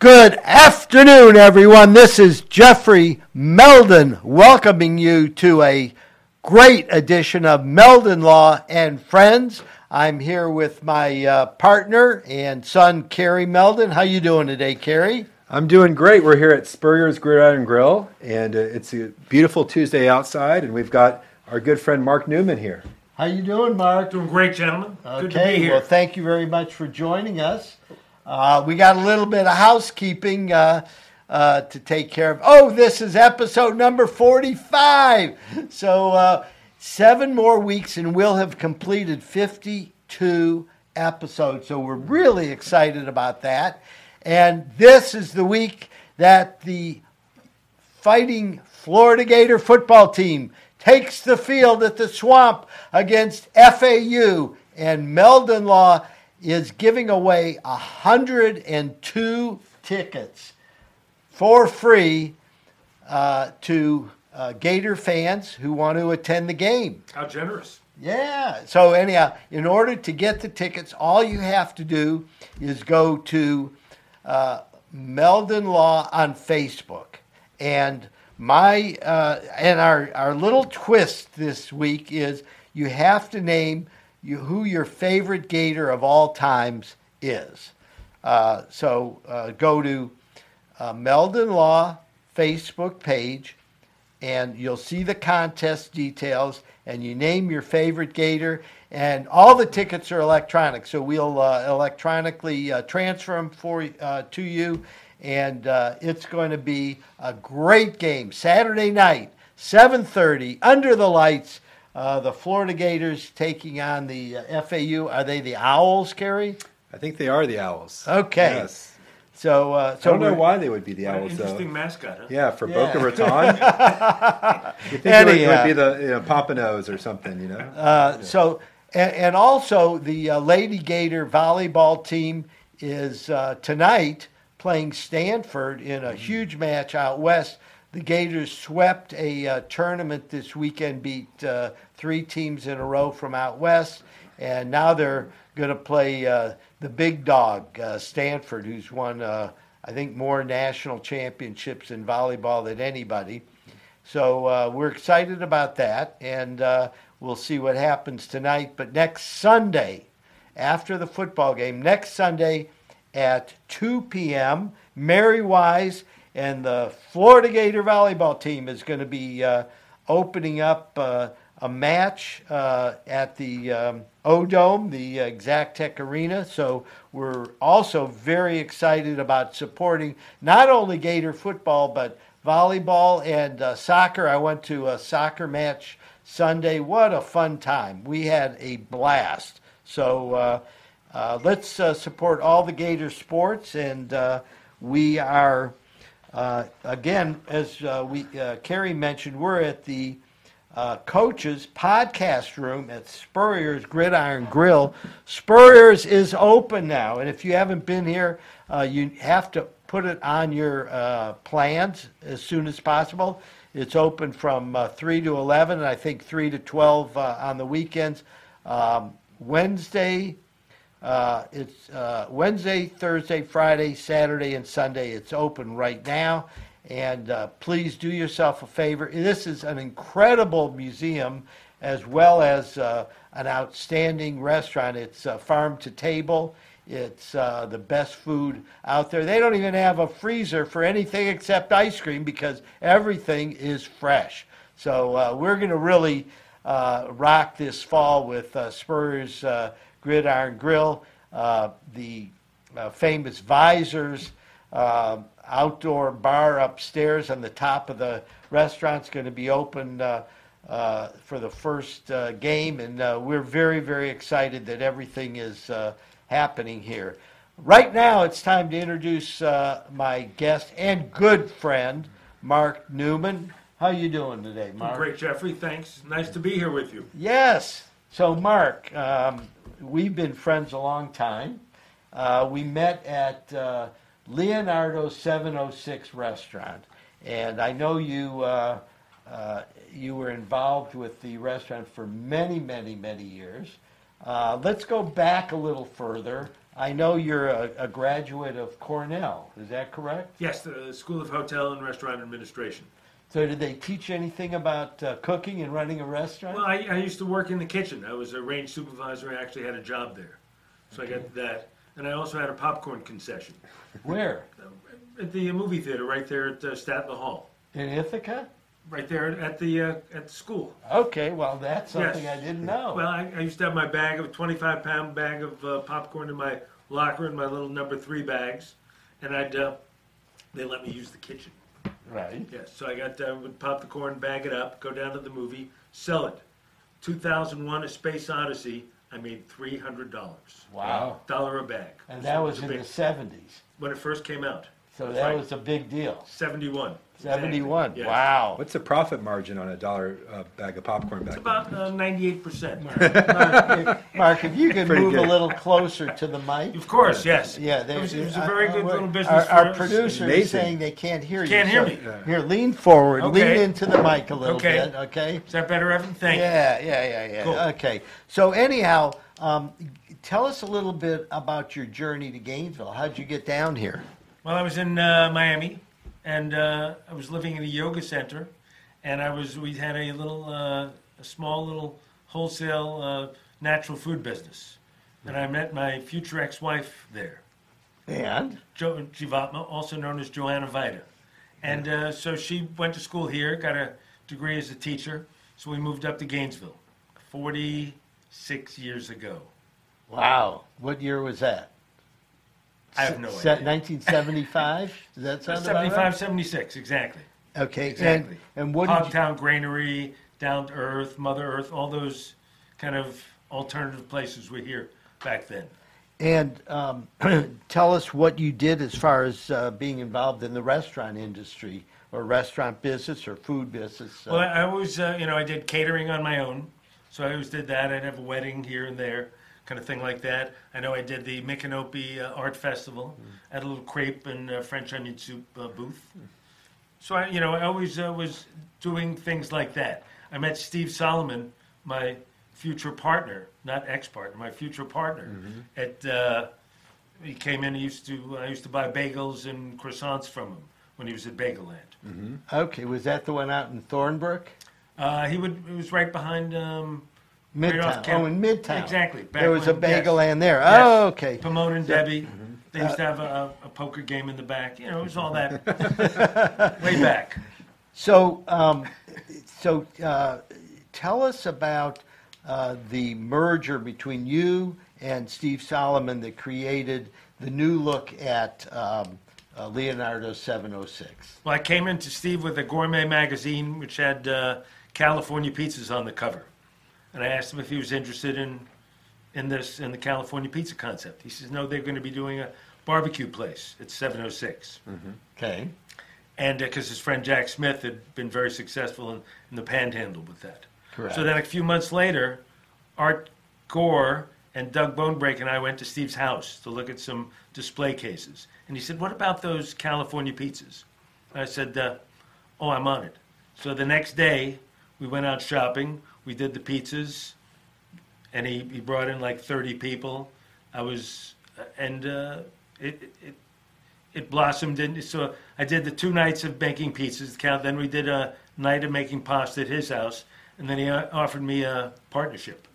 Good afternoon, everyone. This is Jeffrey Meldon welcoming you to a great edition of Meldon Law and Friends. I'm here with my uh, partner and son, Kerry Meldon. How you doing today, Kerry? I'm doing great. We're here at Spurrier's Gridiron Grill, and uh, it's a beautiful Tuesday outside, and we've got our good friend Mark Newman here. How you doing, Mark? Doing great, gentlemen. Okay, Good to be here. well, thank you very much for joining us. Uh, we got a little bit of housekeeping uh, uh, to take care of. Oh, this is episode number 45. So, uh, seven more weeks, and we'll have completed 52 episodes. So, we're really excited about that. And this is the week that the Fighting Florida Gator football team takes the field at the swamp against FAU, and Meldon Law is giving away 102 tickets for free uh, to uh, Gator fans who want to attend the game. How generous. Yeah. So anyhow, in order to get the tickets, all you have to do is go to uh, Meldon Law on Facebook, and my uh, and our our little twist this week is you have to name you who your favorite Gator of all times is. Uh, so uh, go to uh, Meldon Law Facebook page and you'll see the contest details and you name your favorite gator and all the tickets are electronic so we'll uh, electronically uh, transfer them for uh, to you and it's going to be a great game saturday night 7.30 under the lights uh, the florida gators taking on the uh, fau are they the owls Kerry? I think they are the Owls. Okay. Yes. so uh, I don't know why they would be the What an Owls, though. interesting mascot, huh? Yeah, for Yeah. Boca Raton. you think it would, it would be the you know, Pompanos or something, you know? Uh, so, and, and also the uh, Lady Gator volleyball team is uh, tonight playing Stanford in a huge match out west. The Gators swept a uh, tournament this weekend, beat uh, three teams in a row from out west, and now they're going to play uh, the big dog, uh, Stanford, who's won, uh, I think, more national championships in volleyball than anybody. So uh, we're excited about that, and we'll see what happens tonight. But next Sunday, after the football game, next Sunday at 2 p.m., Mary Wise and the Florida Gator volleyball team is going to be uh, opening up uh, a match uh, at the um, O Dome, the Exactech Arena. So we're also very excited about supporting not only Gator football but volleyball and uh, soccer. I went to a soccer match Sunday. What a fun time! We had a blast. So uh, uh, let's uh, support all the Gator sports, and uh, we are uh, again, as uh, we uh, Kerry mentioned, we're at the uh, coaches podcast room at Spurrier's Gridiron Grill. Spurrier's is open now, and if you haven't been here, uh, you have to put it on your uh, plans as soon as possible. It's open from 3 to 11, and I think 3 to 12 uh, on the weekends. Um, Wednesday, uh, it's uh, Wednesday, Thursday, Friday, Saturday, and Sunday. It's open right now. And uh, please do yourself a favor. This is an incredible museum as well as uh, an outstanding restaurant. It's uh, farm to table. It's uh, the best food out there. They don't even have a freezer for anything except ice cream because everything is fresh. So uh, we're going to really uh, rock this fall with uh, Spurs Gridiron Grill, uh, the uh, famous Visors uh, outdoor bar upstairs on the top of the restaurant's going to be open uh, uh, for the first uh, game, and uh, we're very, very excited that everything is uh, happening here. Right now, it's time to introduce uh, my guest and good friend, Mark Newman. How you doing today, Mark? Great, Jeffrey. Thanks. Nice to be here with you. Yes. So, Mark, um, we've been friends a long time. Uh, we met at uh, Leonardo's 706 restaurant, and I know you uh, uh, you were involved with the restaurant for many, many, many years. Uh, let's go back a little further. I know you're a, a graduate of Cornell. Is that correct? Yes, the School of Hotel and Restaurant Administration. So did they teach you anything about uh, cooking and running a restaurant? Well, I, I used to work in the kitchen. I was a range supervisor. I actually had a job there. So I got that. And I also had a popcorn concession Where? at the movie theater right there at uh, Statler Hall. In Ithaca? Right there at the uh, at the school. Okay, well that's something Yes. I didn't know. Well, I, I used to have my bag of 25 pound bag of uh, popcorn in my locker in my little number three bags, and I'd uh, they let me use the kitchen. Right. Yes, so I got uh, would pop the corn, bag it up, go down to the movie, sell it. 2001: A Space Odyssey. I made three hundred dollars. Wow. Dollar a bag. And that it was in big- the seventies. when it first came out. So that right. was a big deal. 71. Seventy-one. Yes. Wow. What's the profit margin on a dollar uh, bag of popcorn back It's then? about uh, 98%. Mark, Mark, if you could Pretty move a good. little closer to the mic. Of course, yes. Yeah, they, it was, it was I- a very I- good we're- little business Our, for our us. producer is saying they can't hear you. Can't hear so- me. Here, lean forward. Okay. Lean into the mic a little Okay. bit. Okay. Is that better, Evan? Thank you. Yeah, yeah, yeah, yeah. Cool. Okay. So anyhow, um, tell us a little bit about your journey to Gainesville. How'd you get down here? Well, I was in uh, Miami, and uh, I was living in a yoga center, and I was we had a little uh, a small little wholesale uh, natural food business, and I met my future ex-wife there, And? Jo- Jivatma, also known as Joanna Vida, and uh, so she went to school here, got a degree as a teacher, so we moved up to Gainesville, forty-six years ago. wow, what year was that? I have no Se- idea. 1975. Does that sound about 75, right? 76, exactly. Okay. Exactly. And, and what did you, Hogtown Granary, Down to Earth, Mother Earth, all those kind of alternative places were here back then. and um, tell us what you did as far as uh, being involved in the restaurant industry or restaurant business or food business. uh, Well, I I always, uh, you know, I did catering on my own, so I always did that. I'd have a wedding here and there, kind of thing like that. I know I did the Micanopy uh, Art Festival, I had a little crepe and uh, French onion soup uh, booth. So I, you know, I always uh, was doing things like that. I met Steve Solomon, my future partner, not ex-partner, my future partner. At uh, he came in. He used to I used to buy bagels and croissants from him when he was at Bagel Land. okay, was that the one out in Thornebrook? Uh, he would. It was right behind um, Midtown. Right oh, in Midtown. Exactly. Back There was a bagel yes. land there. Yes. Oh, okay. Pomone and So- Debbie. They used to have a, a poker game in the back. You know, it was all that way back. So, um, so uh, tell us about uh, the merger between you and Steve Solomon that created the new look at um, uh, Leonardo 706. Well, I came into Steve with a gourmet magazine which had uh, California pizzas on the cover, and I asked him if he was interested in in this in the California pizza concept. He says, "No, they're going to be doing a barbecue place at 706." Okay. and because his friend Jack Smith had been very successful in, in the Panhandle with that. Correct. So then a few months later, Art Gore and Doug Bonebreak and I went to Steve's house to look at some display cases, and he said, "What about those California pizzas?" I said, uh, "Oh, I'm on it." So the next day, we went out shopping. We did the pizzas, and he, he brought in like 30 people. I was, and uh, it, it it blossomed into so I did the two nights of making pizzas. Count. Then we did a night of making pasta at his house, and then he uh, offered me a partnership.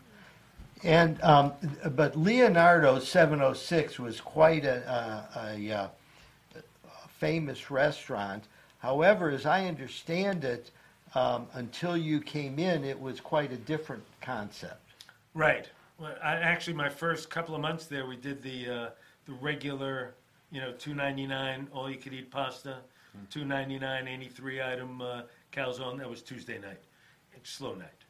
And um, but Leonardo 706 was quite a, a, a, uh, famous restaurant. However, as I understand it, um, until you came in, it was quite a different concept. Right. Well, I, actually, my first couple of months there, we did the uh, the regular, you know, two ninety nine all you could eat pasta, two ninety nine eighty three item uh, calzone. That was Tuesday night, it's slow night,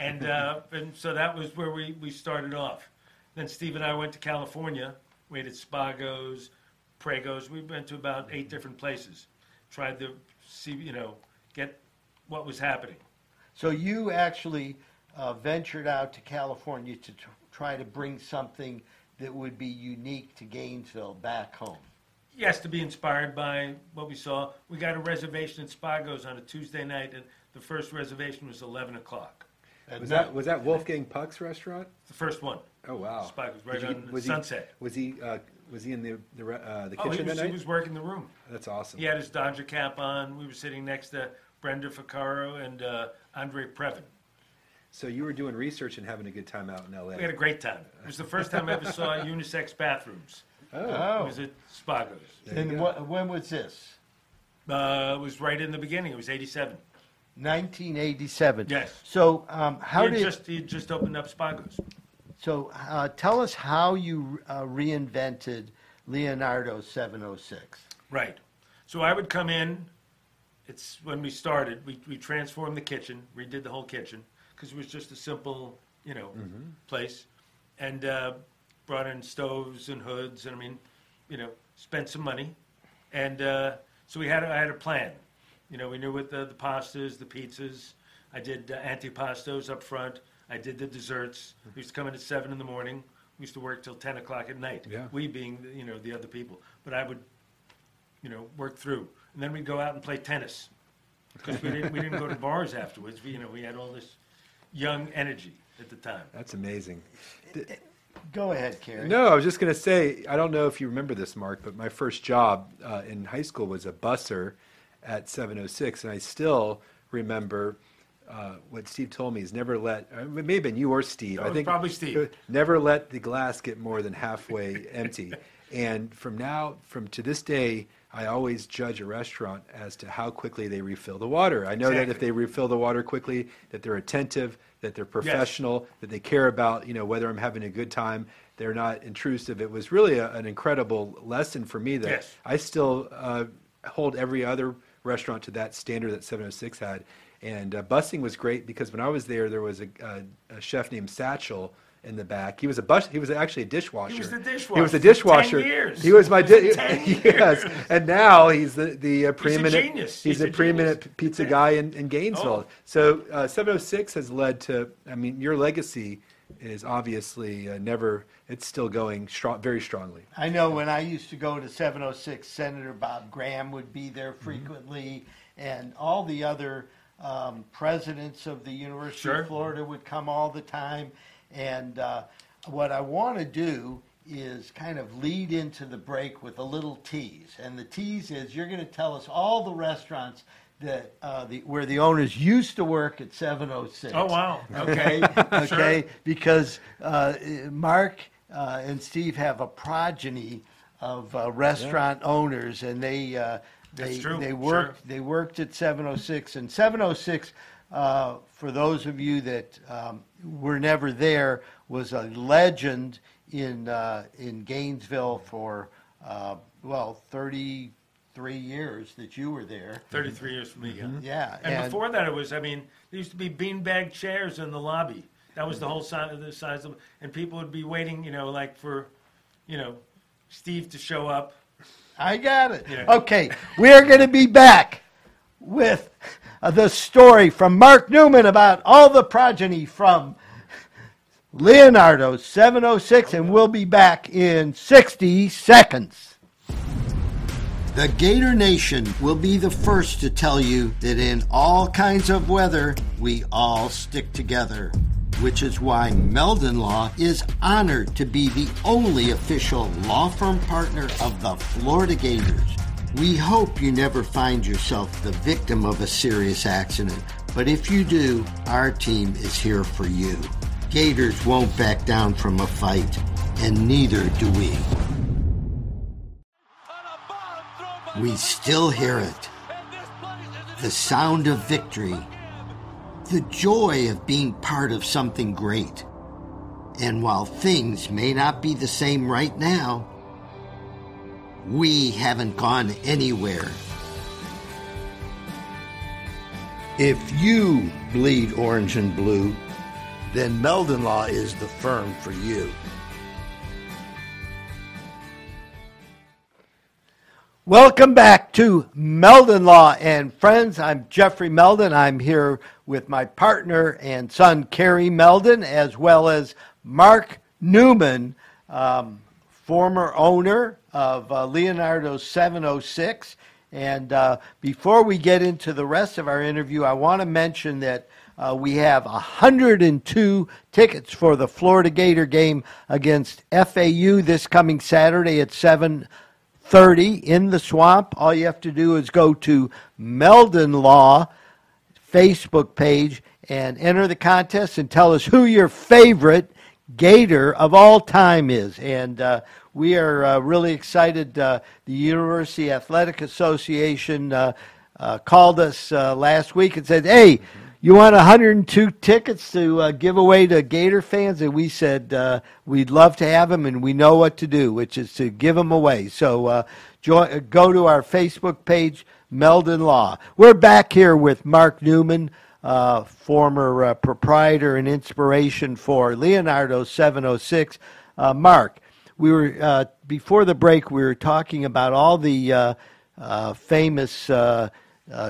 and uh, and so that was where we we started off. Then Steve and I went to California. We ate at Spago's, Prego's. We went to about eight different places. Tried to see, you know, get what was happening. So you actually uh, ventured out to California to tr- try to bring something that would be unique to Gainesville back home. Yes, to be inspired by what we saw. We got a reservation at Spago's on a Tuesday night, and the first reservation was 11 o'clock. at Was night. that was that Wolfgang Puck's restaurant? The first one. Oh wow! Spike was right Did you- on was he- Sunset. Was he uh, was he in the the, re- uh, the Oh, he was, that he night? was working the room. That's awesome. He had his Dodger cap on. We were sitting next to Brenda Vaccaro and uh, Andre Previn. So you were doing research and having a good time out in L.A. We had a great time. It was the first time I ever saw unisex bathrooms. oh, It Oh, was at Spago's. there you and go. what, when was this? Uh, it was right in the beginning. It was 87. 1987. Yes. So um, how he had did just, he had just opened up Spago's. so uh, tell us how you uh, reinvented Leonardo 706. Right. So I would come in. It's when we started. We, we transformed the kitchen, redid the whole kitchen because it was just a simple, you know, place, and uh, brought in stoves and hoods, and I mean, you know, spent some money, and uh, so we had a, I had a plan. You know, we knew what the, the pastas, the pizzas. I did uh, antipastos up front. I did the desserts. We used to come in at seven in the morning. We used to work till ten o'clock at night. Yeah. We being, you know, the other people. But I would you know, work through. And then we'd go out and play tennis because we didn't, we didn't go to bars afterwards. We, you know, we had all this young energy at the time. That's amazing. Go ahead, Kerry. No, I was just going to say, I don't know if you remember this, Mark, but my first job uh, in high school was a busser at 706, and I still remember uh, what Steve told me is never let, uh, it may have been you or Steve. Oh, I think probably Steve. Never let the glass get more than halfway empty. And from now, from to this day, I always judge a restaurant as to how quickly they refill the water. I know that if they refill the water quickly, that they're attentive, that they're professional, that they care about, you know, whether I'm having a good time. They're not intrusive. It was really a, an incredible lesson for me that Yes. I still uh, hold every other restaurant to that standard that 706 had. And uh, busing was great because when I was there, there was a, a, a chef named Satchel in the back. He was a bus. He was actually a dishwasher. He was the He was dishwasher a for 10 dishwasher. years. He was my He di- 10 yes. And now he's the the uh, preeminent. genius. He's, He's the a preeminent genius. pizza Yeah. guy in, in Gainesville. Oh. So uh, 706 has led to. I mean, your legacy is obviously uh, never. It's still going strong, very strongly. I know when I used to go to 706, Senator Bob Graham would be there Mm-hmm. frequently, and all the other um, presidents of the University Sure. of Florida would come all the time. And uh, what I want to do is kind of lead into the break with a little tease. And the tease is you're going to tell us all the restaurants that uh, the, where the owners used to work at 706. Oh, wow. Okay, okay, because uh, Mark uh, and Steve have a progeny of uh, restaurant owners, and they uh, they they sure. worked they worked at 706, and 706. Uh, for those of you that um, were never there, was a legend in uh, in Gainesville for uh, well 33 years that you were there. 33 years for me, yeah. Yeah, And, before that, it was, I mean, there used to be beanbag chairs in the lobby. That was the whole size of the size of, and people would be waiting, you know, like for, you know, Steve to show up. I got it. Yeah. Okay, we're going to be back with Uh, the story from Mark Newman about all the progeny from Leonardo 706, and we'll be back in 60 seconds. The Gator Nation will be the first to tell you that in all kinds of weather, we all stick together. Which is why Meldon Law is honored to be the only official law firm partner of the Florida Gators. We hope you never find yourself the victim of a serious accident, but if you do, our team is here for you. Gators won't back down from a fight, and neither do we. We still hear it. The sound of victory. The joy of being part of something great. And while things may not be the same right now, we haven't gone anywhere. If you bleed orange and blue, then Meldon Law is the firm for you. Welcome back to Meldon Law and Friends. I'm Jeffrey Meldon. I'm here with my partner and son, Kerry Meldon, as well as Mark Newman, um, former owner of uh, Leonardo 706. And uh, before we get into the rest of our interview, I want to mention that Uh, we have 102 tickets for the Florida Gator game against FAU this coming Saturday at 7:30 in the swamp. All you have to do is go to Meldon Law Facebook page and enter the contest and tell us who your favorite Gator of all time is. And uh, we are uh, really excited. Uh, the University Athletic Association uh, uh, called us uh, last week and said, "Hey." You want 102 tickets to give away to Gator fans, and we said we'd love to have them, and we know what to do, which is to give them away. So join, go to our Facebook page, Meldon Law. We're back here with Mark Newman, uh, former uh, proprietor and inspiration for Leonardo 706. Uh, Mark, we were uh, before the break. We were talking about all the uh, uh, famous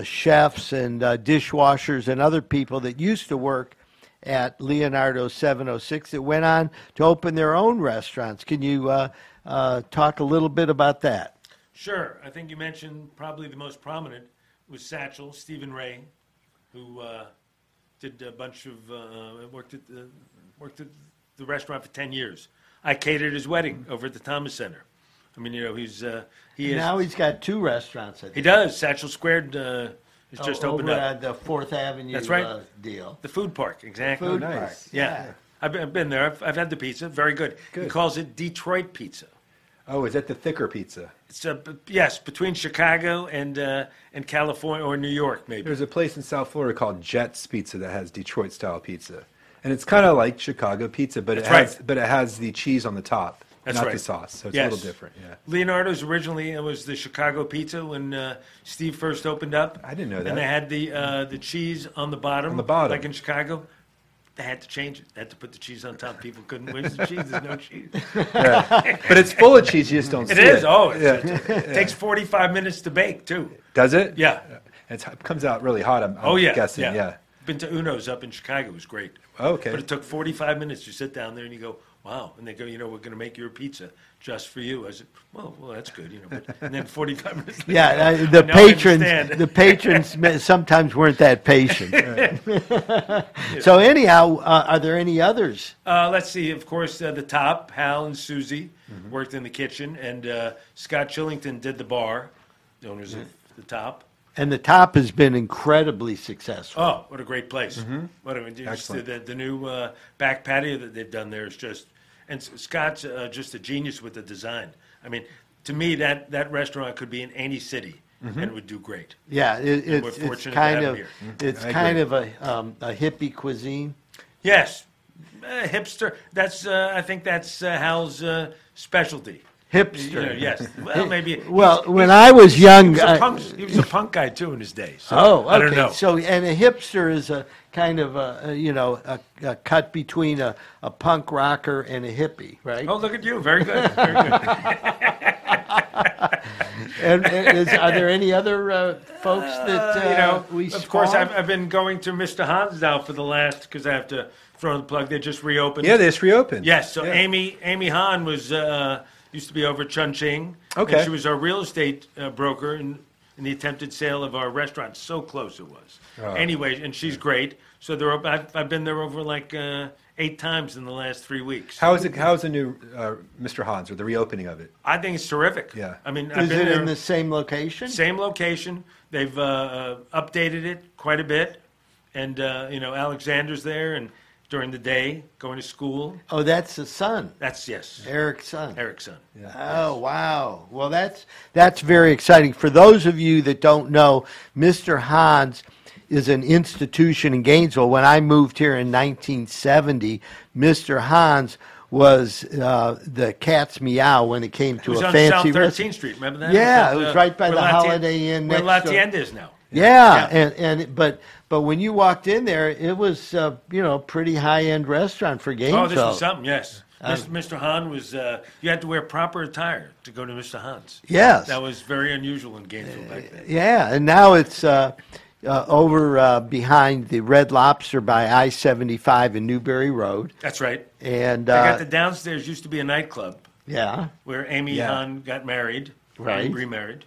chefs and dishwashers and other people that used to work at Leonardo 706 that went on to open their own restaurants. Can you talk a little bit about that? Sure. I think you mentioned probably the most prominent was Satchel, Stephen Ray, who uh, did a bunch of, uh, worked, at the, worked at the restaurant for 10 years. I catered his wedding over at the Thomas Center. I mean, you know, he's, uh, he is, Now he's got two restaurants. I he does. Satchel Squared uh, is just O- opened over up. at the Fourth Avenue That's right. uh, deal. The food park, exactly. Food nice. park. Yeah. I've been, I've been there. I've, I've had the pizza. Very good. He calls it Detroit pizza. Oh, is that the thicker pizza? It's a, yes, between Chicago and uh, and California or New York, maybe. There's a place in South Florida called Jets Pizza that has Detroit style pizza, and it's kind of like Chicago pizza, but it has right. but it has the cheese on the top, That's not right. the sauce, so it's Yes. a little different. Yeah. Leonardo's originally it was the Chicago pizza when uh, Steve first opened up. I didn't know that. And they had the uh, the cheese on the bottom, On the bottom. like in Chicago. They had to change it. They had to put the cheese on top. People couldn't. Where's the cheese? There's no cheese. But it's full of cheese. You just don't It see is. it. Oh, it's, yeah. it takes 45 minutes to bake too. Does it? Yeah. It's, it comes out really hot. I'm, I'm Oh yeah. guessing. yeah. Yeah. Been to Uno's up in Chicago. It was great. Oh, okay. But it took 45 minutes. You sit down there and you go, wow. And they go, you know, we're going to make your pizza just for you. I said, well, well, that's good, you know. But, and then 45 minutes later, Yeah, uh, I the now patrons, understand. the patrons ma- sometimes weren't that patient. so anyhow, uh, are there any others? Uh, let's see. Of course, uh, the top, Hal and Susie Mm-hmm. worked in the kitchen, and uh, Scott Chillington did the bar, the owners of the top. And the top has been incredibly successful. Oh, what a great place! What a, just the, Mm-hmm. Excellent. the, the new uh, back patio that they've done there is just, and Scott's uh, just a genius with the design. I mean, to me, that that restaurant could be in any city Mm-hmm. and would do great. Yeah, it, we're it's, it's fortunate to kind have of them it's I kind agree. of a um, a hippie cuisine. Yes, uh, hipster. That's uh, I think that's uh, Hal's uh, specialty. Hipster. You know, yes. Well, maybe. Well, he's- when he's- I was young, He was, a I- punk, he was a punk guy too in his day. So Oh, okay. I don't know. So, and a hipster is a kind of a, a you know a, a cut between a, a punk rocker and a hippie, right? oh, look at you. Very good. Very good. And, and is, are there any other uh, folks that uh, you know, we of course. I've, I've been going to Mr. Hans now for the last because I have to throw in the plug. They just reopened. Yeah, they just reopened. Yes. So Yeah. Amy Amy Han was uh, used to be over at Chunching. Okay. And she was our real estate uh, broker in, in the attempted sale of our restaurant. So close it was. Oh. Anyway, and she's great. So they're I've, I've been there over like uh, eight times in the last three weeks. How is it? How is the new uh, Mr. Hans or the reopening of it? I think it's terrific. Yeah. I mean, I've is been it there. in the same location? Same location. They've uh, uh, updated it quite a bit, and uh, you know Alexander's there, and during the day going to school. Oh, that's the son, That's yes, Eric's son. Eric's son. Oh wow! Well, that's that's very exciting. For those of you that don't know, Mr. Hans is an institution in Gainesville. When I moved here in 1970, Mr. Hans was uh, the cat's meow when it came to It to was a on fancy South restaurant. 13th Street. Remember that? Yeah, at, it was right by the La Holiday Inn Where next La to- Tienda is now. Yeah, Yeah. and and but but when you walked in there, it was uh, you know pretty high end restaurant for Gainesville. Oh, this was something. Yes, Um, Mr. Mr. Han was. Uh, you had to wear proper attire to go to Mr. Han's. Yes, That was very unusual in Gainesville back then. Yeah, and now it's uh, uh, over uh, behind the Red Lobster by I seventy five in Newberry Road, That's right. and I got uh, the downstairs. Used to be a nightclub yeah, where Amy Yeah. Han got married, Right. remarried,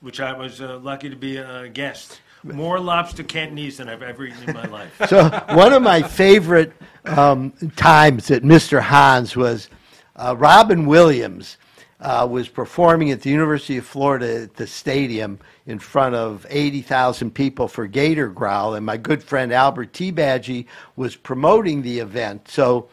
which I was uh, lucky to be a guest. More lobster Cantonese than I've ever eaten in my life. So one of my favorite um, times at Mr. Hans was uh, Robin Williams uh, was performing at the University of Florida at the stadium in front of 80,000 people for Gator Growl, and my good friend Albert T. Badgie was promoting the event. So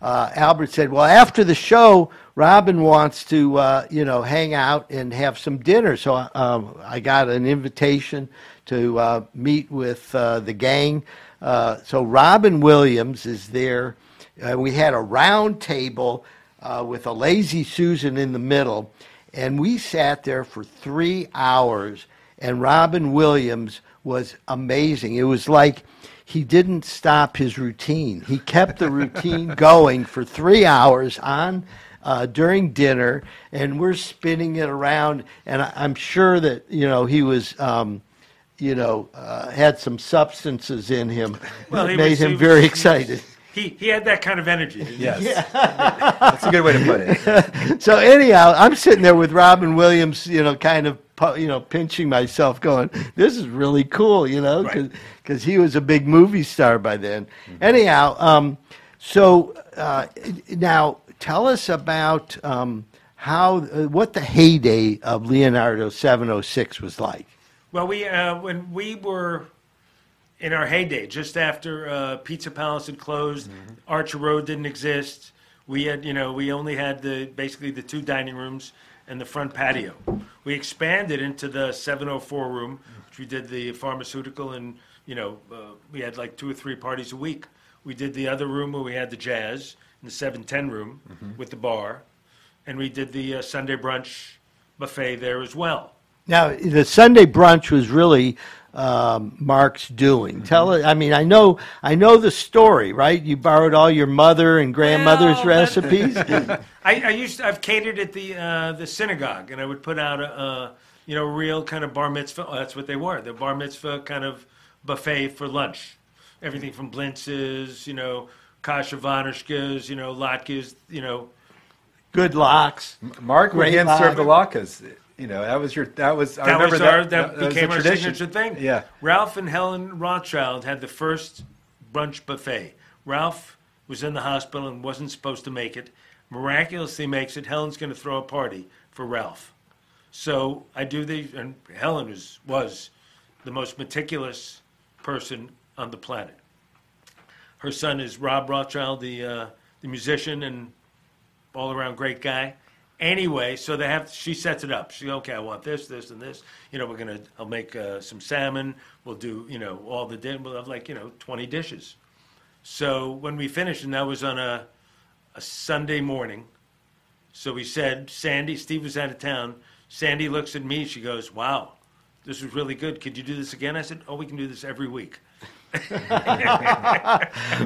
uh, Albert said, "Well, after the show, Robin wants to, uh, you know, hang out and have some dinner." So um, I got an invitation to uh, meet with uh, the gang. Uh, so Robin Williams is there. Uh, we had a round table uh, with a lazy Susan in the middle, and we sat there for three hours. And Robin Williams was amazing. It was like he didn't stop his routine. He kept the routine going for three hours on uh, during dinner, and we're spinning it around. And I, I'm sure that you know he was. Um, you know, uh, had some substances in him Well, that made was- him he was- very excited. He, he had that kind of energy. didn't he? Yes. That's a good way to put it. So anyhow, I'm sitting there with Robin Williams, you know, kind of, you know, pinching myself, going, "This is really cool," you know, Right. because he was a big movie star by then. Anyhow, um, so uh, now tell us about um, how uh, what the heyday of Leonardo 706 was like. Well, we uh, when we were in our heyday, just after uh, Pizza Palace had closed, Archer Road didn't exist. We had, you know, we only had the basically the two dining rooms and the front patio. We expanded into the 704 room, which we did the pharmaceutical, and you know, uh, we had like two or three parties a week. We did the other room where we had the jazz, in the 710 room with the bar, and we did the uh, Sunday brunch buffet there as well. Now, the Sunday brunch was really um, Mark's doing. Tell it. I mean, I know, I know the story, right? You borrowed all your mother and grandmother's Well, recipes. I, I used to, I've catered at the uh, the synagogue, and I would put out a, a you know real kind of bar mitzvah. Oh, that's what they were. The bar mitzvah kind of buffet for lunch. Everything from blintzes, you know, kasha varnishkes, you know, latkes, you know. Good lox. Mark would Great hand serve the latkes. You know, that was your, that was, I remember was that. our that, became a our tradition. signature thing. Yeah. Ralph and Helen Rothschild had the first brunch buffet. Ralph was in the hospital and wasn't supposed to make it. Miraculously makes it. Helen's going to throw a party for Ralph. So I do the, and Helen was, was the most meticulous person on the planet. Her son is Rob Rothschild, the, uh, the musician and all around great guy. Anyway, so they have, she sets it up. She, okay, I want this, this, and this. You know, we're going to, I'll make uh, some salmon. We'll do, you know, all the, di- we'll have like, you know, 20 dishes. So when we finished, and that was on a, a Sunday morning, so we said, Sandy, Steve was out of town. Sandy looks at me. She goes, Wow, this was really good. Could you do this again? I said, Oh, we can do this every week.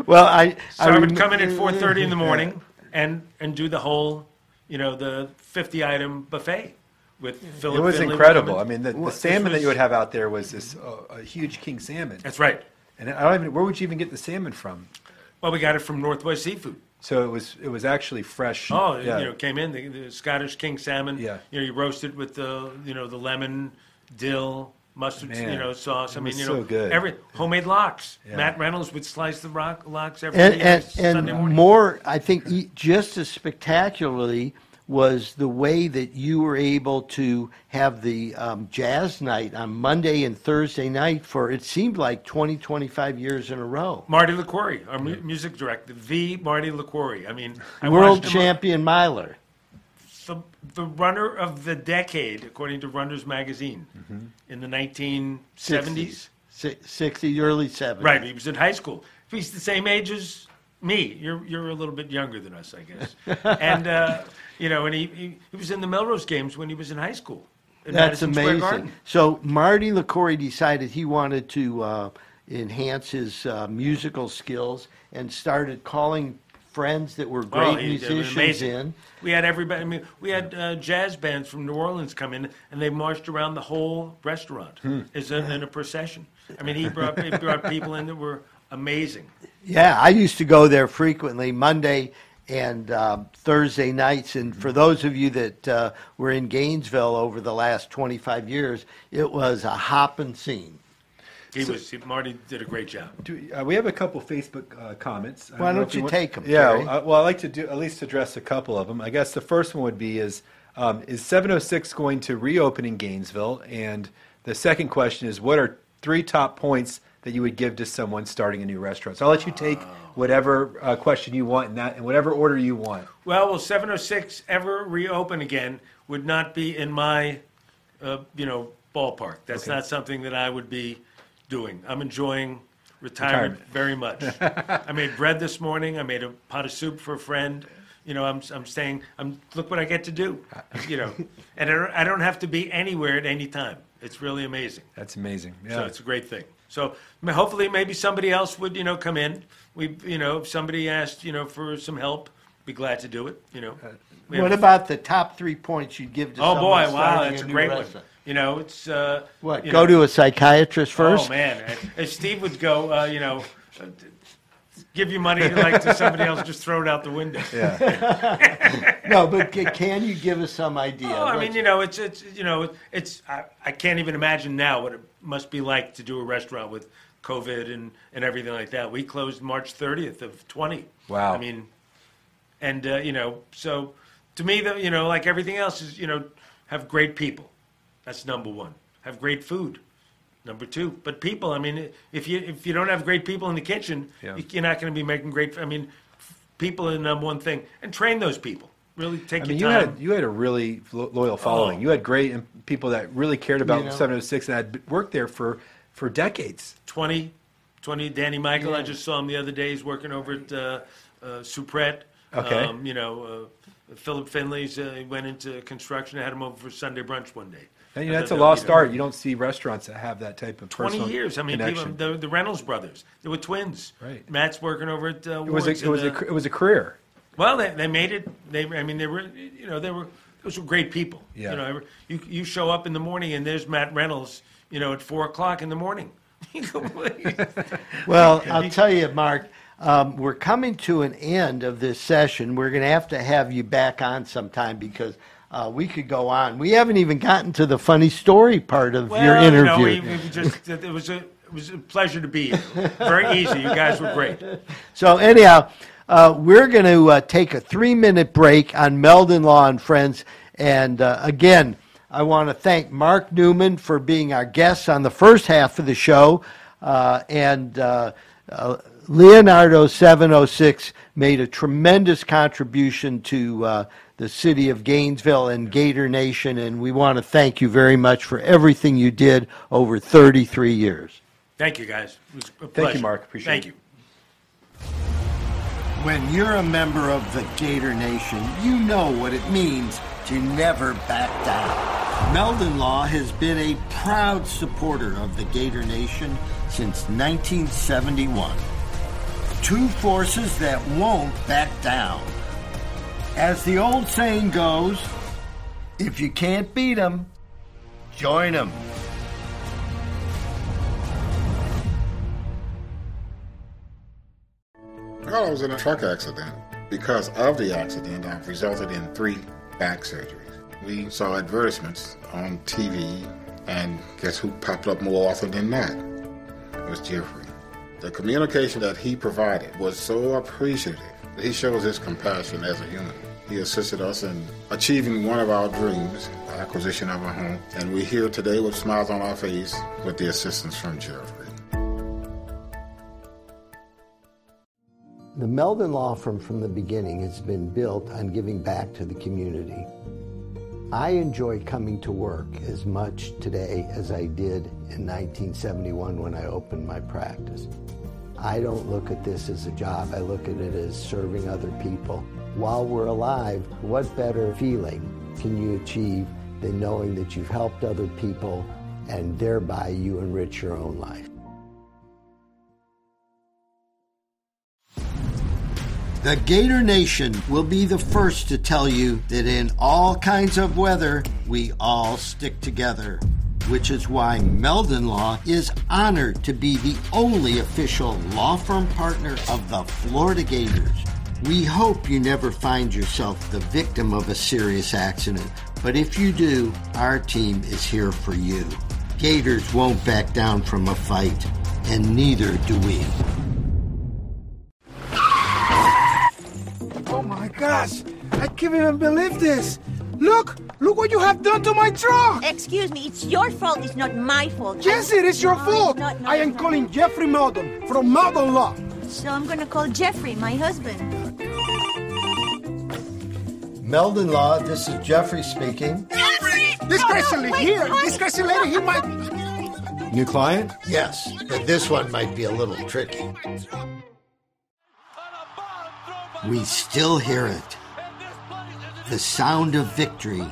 Well, I. So I, would rem- come in at 4:30 in the morning and and do the whole, you know, the 50 item buffet with Philip. It was Finley incredible. come I mean, the, the This salmon that you would have out there was this uh, a huge king salmon. That's right. And I don't even, where would you even get the salmon from? Well, we got it from Northwest Seafood. So it was, it was actually fresh. Oh, yeah. you know, came in the, the Scottish king salmon. Yeah. You know, you roast it with the, you know, the lemon, dill, mustard, Man, you know, sauce. I it mean, was you know, so good. every homemade lox. Yeah. Matt Reynolds would slice the rock lox every and day, and, Sunday and morning. more, I think, e- just as spectacularly was the way that you were able to have the um, jazz night on Monday and Thursday night for it seemed like 20, 25 years in a row. Marty Liquori, our mu- music director, the Marty Liquori. I mean, I World watched him- champion miler. The, the runner of the decade, according to Runners Magazine, in the 1970s. Si- 60, early 70s. Right, he was in high school. He's the same age as me. You're you're a little bit younger than us, I guess. and uh, you know, and he, he he was in the Melrose games when he was in high school. in That's Madison Square amazing. Garden. So Marty Liquori decided he wanted to uh, enhance his uh, musical skills and started calling friends that were great Oh, did musicians amazing. in. We had everybody. I mean, we had uh, jazz bands from New Orleans come in, and they marched around the whole restaurant as a, in a procession. I mean, he brought he brought people in that were amazing. Yeah, I used to go there frequently Monday and um, Thursday nights. And for those of you that uh, were in Gainesville over the last 25 years, it was a hopping scene. He was he, Marty did a great job. Do, uh, we have a couple Facebook uh, comments. I Why know don't if you take them? Yeah. Uh, well, I like to do at least address a couple of them. I guess the first one would be is um, is 706 going to reopen in Gainesville? And the second question is what are three top points that you would give to someone starting a new restaurant? So I'll let you take whatever uh, question you want in that in whatever order you want. Well, will 706 ever reopen again? Would not be in my, uh, you know, ballpark. That's Okay. not something that I would be doing. I'm enjoying retirement, Retirement. very much. I made bread this morning. I made a pot of soup for a friend. You know, I'm I'm staying. I'm look what I get to do. You know, and I don't, I don't have to be anywhere at any time. It's really amazing. That's amazing. Yeah. So it's a great thing. So m- hopefully, maybe somebody else would, you know, come in. We, you know, if somebody asked, you know, for some help, be glad to do it. You know. Uh, we What have- about the top three points you'd give to Oh someone boy! Wow, starting that's a new great one. restaurant? You know, it's uh, What? Go know- to a psychiatrist first. Oh man, if Steve would go, uh, you know, uh, give you money like to somebody else, just throw it out the window. yeah. No, but can you give us some idea? Oh, I mean, you know, it's it's you know, it's I, I can't even imagine now what it must be like to do a restaurant with COVID and and everything like that. We closed March 30th of 20. Wow. I mean, and uh, you know, so to me, the you know, like everything else is you know, have great people. That's number one. Have great food. Number two, but people. I mean, if you if you don't have great people in the kitchen, Yeah. you're not going to be making great. I mean, people are the number one thing, and train those people. Really take I mean, you your time. had you had a really loyal following. Oh. You had great people that really cared about You know. 706 and had worked there for for decades. 20, 20 Danny Michael. I just saw him the other day. He's working over at uh, uh, Supret. Okay. Um, you know, uh, Philip Finley's uh, he went into construction. I had him over for Sunday brunch one day. And you know, that's a lost you art. You don't see restaurants that have that type of 20 years. I mean, people, connection. the, the Reynolds brothers, they were twins. Right. Matt's working over at uh, it was a, it was and, a it was a career. well, they, they made it. They, I mean, they were, you know, they were, those were great people. Yeah. You know, you, you show up in the morning and there's Matt Reynolds, you know, at four o'clock in the morning. You go, "Wait." Well, I'll tell you, Mark, um, we're coming to an end of this session. We're going to have to have you back on sometime because uh, we could go on. We haven't even gotten to the funny story part of well, your you know, interview. we, we just, it was a, it was a pleasure to be here. Very easy. You guys were great. So anyhow, uh, we're going to uh, take a three-minute break on Meldon Law and Friends. And uh, again, I want to thank Mark Newman for being our guest on the first half of the show. Uh, and uh, uh, Leonardo 706 made a tremendous contribution to uh, the city of Gainesville and Gator Nation. And we want to thank you very much for everything you did over 33 years. Thank you, guys. It was a you. Mark. Appreciate Thank it. Thank you. When you're a member of the Gator Nation, you know what it means to never back down. Meldon Law has been a proud supporter of the Gator Nation since 1971. Two forces that won't back down. As the old saying goes, if you can't beat beat 'em, join 'em. Well, I was in a truck accident. Because of the accident, I've resulted in three back surgeries. We saw advertisements on TV, and guess who popped up more often than not? It was Jeffrey. The communication that he provided was so appreciative. He shows his compassion as a human. He assisted us in achieving one of our dreams, the acquisition of a home, and we're here today with smiles on our face with the assistance from Jeffrey. The Meldon Law Firm from the beginning has been built on giving back to the community. I enjoy coming to work as much today as I did in 1971 when I opened my practice. I don't look at this as a job, I look at it as serving other people. While we're alive, what better feeling can you achieve than knowing that you've helped other people and thereby you enrich your own life? The Gator Nation will be the first to tell you that in all kinds of weather, we all stick together. Which is why Meldon Law is honored to be the only official law firm partner of the Florida Gators. We hope you never find yourself the victim of a serious accident, but if you do, our team is here for you. Gators won't back down from a fight, and neither do we. Oh my gosh! I can't even believe this! Look! Look what you have done to my truck! Excuse me, it's your fault, it's not my fault. Yes, it is your No, fault! it's not- no, I am it's not. calling Jeffrey Meldon from Meldon Law. So I'm gonna call Jeffrey, my husband. Meldon Law, this is Jeffrey speaking. Jeffrey! This crazy lady wait, here, honey. this crazy lady, he might. New client? Yes, but this one might be a little tricky. We still hear it. The sound of victory.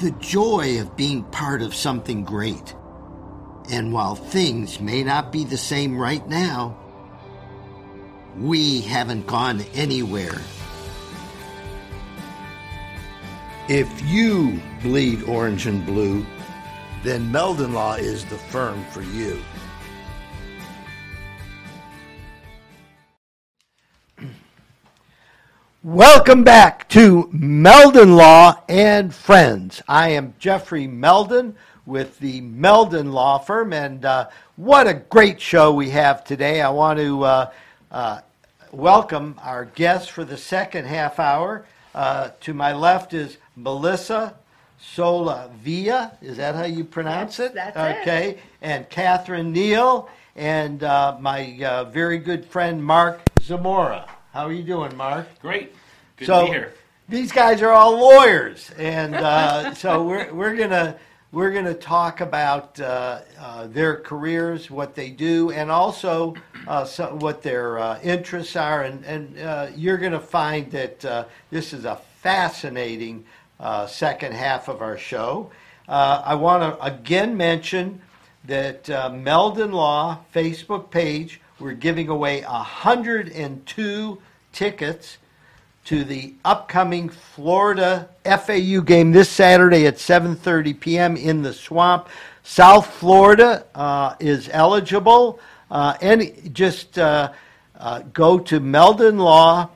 The joy of being part of something great. And while things may not be the same right now, we haven't gone anywhere. If you bleed orange and blue, then Meldon Law is the firm for you. Welcome back to Meldon Law and Friends. I am Jeffrey Meldon with the Meldon Law Firm, and uh, what a great show we have today. I want to uh, uh, welcome our guests for the second half hour. Uh, to my left is Melissa Solavia. Is that how you pronounce it? That's- that's it. okay. And Katherine Neal, and uh, my uh, very good friend Mark Zamora. How are you doing, Mark? Great. Good so to be here. these guys are all lawyers, and uh, so we're we're gonna we're gonna talk about uh, uh, their careers, what they do, and also uh, so, what their uh, interests are, and and uh, you're gonna find that uh, this is a fascinating uh, second half of our show. Uh, I want to again mention that uh, Meldon Law Facebook page. We're giving away 102 tickets to the upcoming Florida FAU game this Saturday at 7:30 p.m. in the Swamp. South Florida uh, is eligible. Uh, and just uh, uh, go to Meldon Law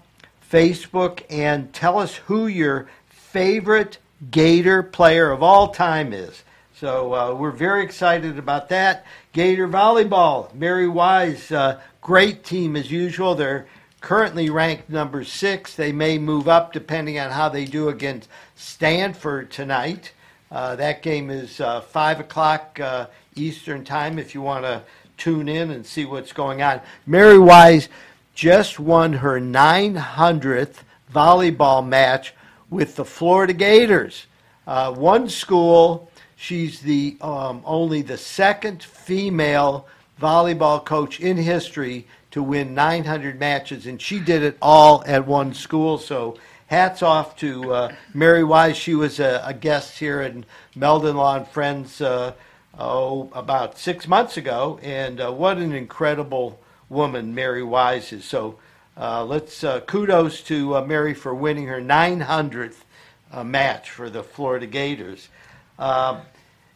Facebook and tell us who your favorite Gator player of all time is. So uh, we're very excited about that. Gator volleyball, Mary Wise, uh, great team as usual. They're currently ranked number six. They may move up depending on how they do against Stanford tonight. Uh, that game is uh, five o'clock uh, Eastern time. If you want to tune in and see what's going on, Mary Wise just won her 900th volleyball match with the Florida Gators. Uh, one school, she's the um, only the second female volleyball coach in history to win 900 matches, and she did it all at one school. So hats off to uh, Mary Wise. She was a, a guest here in Meldon Law and Friends uh, oh, about six months ago, and uh, what an incredible woman Mary Wise is. So uh, let's uh, kudos to uh, Mary for winning her 900th uh, match for the Florida Gators. Um,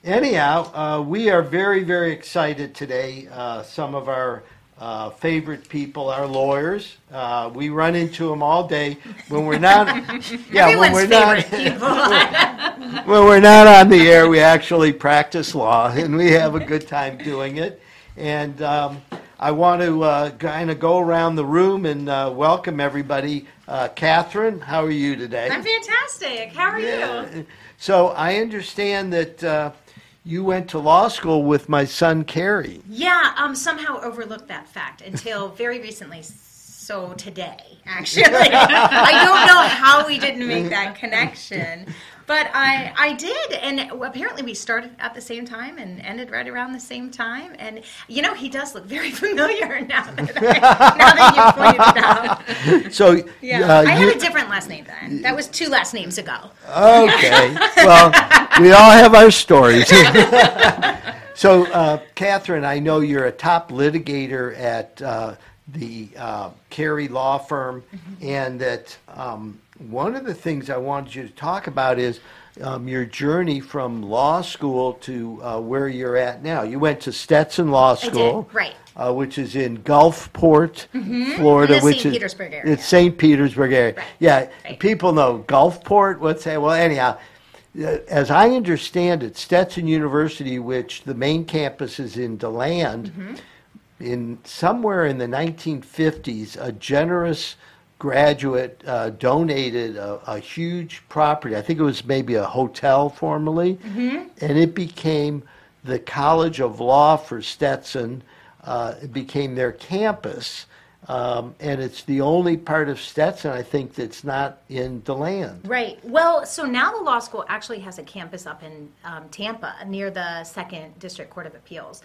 anyhow, uh, we are very, very excited today. Uh, some of our uh, favorite people are lawyers. Uh, we run into them all day when we're not. yeah, when we're not. when we're not on the air, we actually practice law, and we have a good time doing it. And um, I want to uh, kind of go around the room and uh, welcome everybody. Uh, Katherine, how are you today? I'm fantastic. How are you? So I understand that uh, you went to law school with my son Kerry. Yeah, um, somehow overlooked that fact until very recently. So today, actually, I don't know how we didn't make that connection, but I I did, and apparently we started at the same time and ended right around the same time. And you know, he does look very familiar now that I, now that you pointed it out. So Yeah, uh, I you- had a different last name then. That was two last names ago. Okay. Well, we all have our stories. so, uh, Katherine, I know you're a top litigator at uh, the uh, Carey Law Firm, and that um, one of the things I wanted you to talk about is um, your journey from law school to uh, where you're at now. You went to Stetson Law did, School, right. Uh, which is in Gulfport, Florida, In the which St. is Petersburg area. It's St. Petersburg area. Right, Yeah, right. people know Gulfport. What's that? Well, anyhow, uh, as I understand it, Stetson University, which the main campus is in DeLand, in somewhere in the 1950s, a generous graduate uh, donated a, a huge property. I think it was maybe a hotel formerly, and it became the College of Law for Stetson. Uh, it became their campus. Um, and it's the only part of Stetson, I think, that's not in DeLand. Right. Well, so now the law school actually has a campus up in um, Tampa near the Second District Court of Appeals.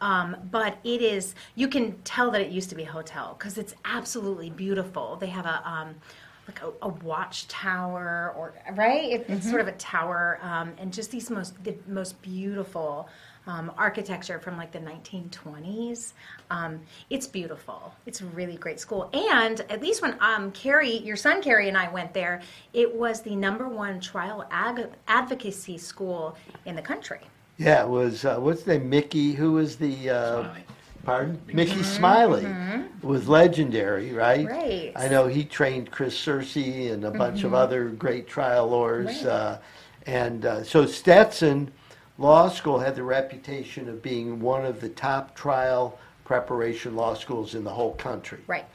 Um, but it is, you can tell that it used to be a hotel because it's absolutely beautiful. They have a, um, like a, a watchtower or, right? It, It's sort of a tower um, and just these most, the most beautiful um, architecture from like the 1920s. Um, it's beautiful. It's a really great school. And at least when um, Kerry, your son Kerry, and I went there, it was the number one trial ag- advocacy school in the country. Yeah, it was, uh, what's the name, Mickey, who was the, uh, pardon? Mickey Smiley was legendary, right? Mm-hmm. Right. I know he trained Chris Searcy and a bunch of other great trial lawyers. Mm-hmm. Right. Uh, and uh, so Stetson Law School had the reputation of being one of the top trial preparation law schools in the whole country. Right.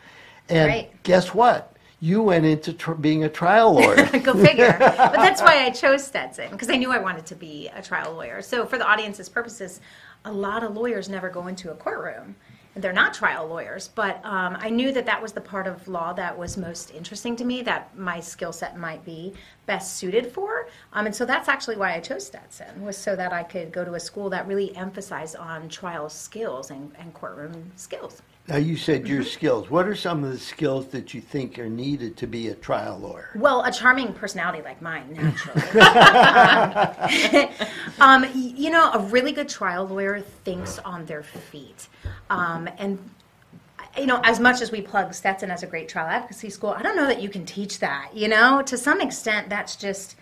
And Right. guess what? You went into tr- being a trial lawyer. Go figure. but that's why I chose Stetson because I knew I wanted to be a trial lawyer. So for the audience's purposes, a lot of lawyers never go into a courtroom. They're not trial lawyers, but um, I knew that that was the part of law that was most interesting to me, that my skill set might be best suited for. Um, and so that's actually why I chose Stetson, was so that I could go to a school that really emphasized on trial skills and, and courtroom skills. Now, you said your skills. What are some of the skills that you think are needed to be a trial lawyer? Well, a charming personality like mine, naturally. um, um, you know, a really good trial lawyer thinks on their feet. Um, and, you know, as much as we plug Stetson as a great trial advocacy school, I don't know that you can teach that. You know, to some extent, that's just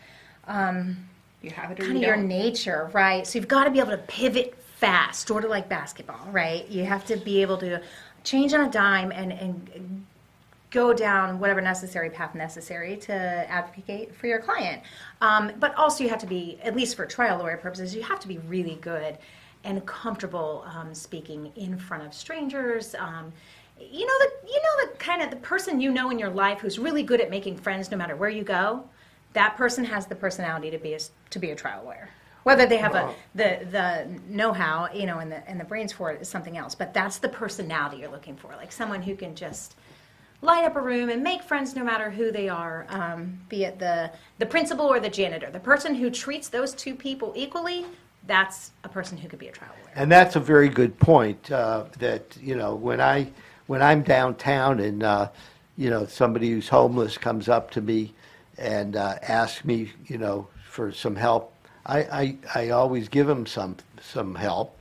You have it or kind you of your don't. nature, right? So you've got to be able to pivot fast, sort of like basketball, right? You have to be able to change on a dime and, and go down whatever necessary path necessary to advocate for your client. Um, but also, you have to be, at least for trial lawyer purposes, you have to be really good and comfortable um, speaking in front of strangers. Um, you know the you know the kind of the person you know in your life who's really good at making friends no matter where you go. That person has the personality to be a, to be a trial lawyer. Whether they have a, the the know how, you know, and the and the brains for it is something else. But that's the personality you're looking for, like someone who can just light up a room and make friends no matter who they are, um, be it the the principal or the janitor. The person who treats those two people equally, that's a person who could be a trial lawyer. And that's a very good point. Uh, that you know, when I when I'm downtown and uh, you know somebody who's homeless comes up to me and uh, asks me, you know, for some help, I I, I always give them some some help.